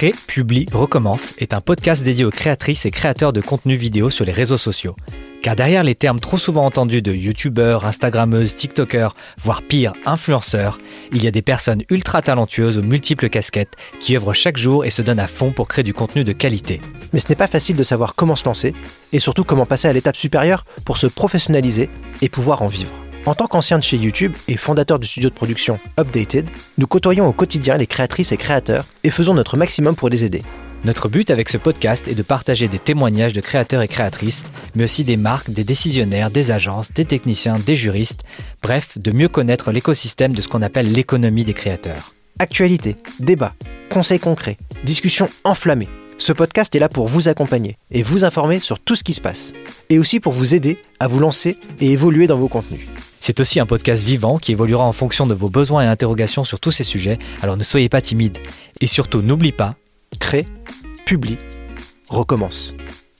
Crée, publie, recommence est un podcast dédié aux créatrices et créateurs de contenu vidéo sur les réseaux sociaux. Car derrière les termes trop souvent entendus de youtubeurs, instagrammeuses, tiktokers, voire pire, influenceurs, il y a des personnes ultra talentueuses aux multiples casquettes qui œuvrent chaque jour et se donnent à fond pour créer du contenu de qualité. Mais ce n'est pas facile de savoir comment se lancer et surtout comment passer à l'étape supérieure pour se professionnaliser et pouvoir en vivre. En tant qu'ancien de chez YouTube et fondateur du studio de production Updated, nous côtoyons au quotidien les créatrices et créateurs et faisons notre maximum pour les aider. Notre but avec ce podcast est de partager des témoignages de créateurs et créatrices, mais aussi des marques, des décisionnaires, des agences, des techniciens, des juristes, bref, de mieux connaître l'écosystème de ce qu'on appelle l'économie des créateurs. Actualité, débat, conseils concrets, discussions enflammées. Ce podcast est là pour vous accompagner et vous informer sur tout ce qui se passe, et aussi pour vous aider à vous lancer et évoluer dans vos contenus. C'est aussi un podcast vivant qui évoluera en fonction de vos besoins et interrogations sur tous ces sujets, alors ne soyez pas timide. Et surtout, n'oublie pas, Crée, publie, recommence.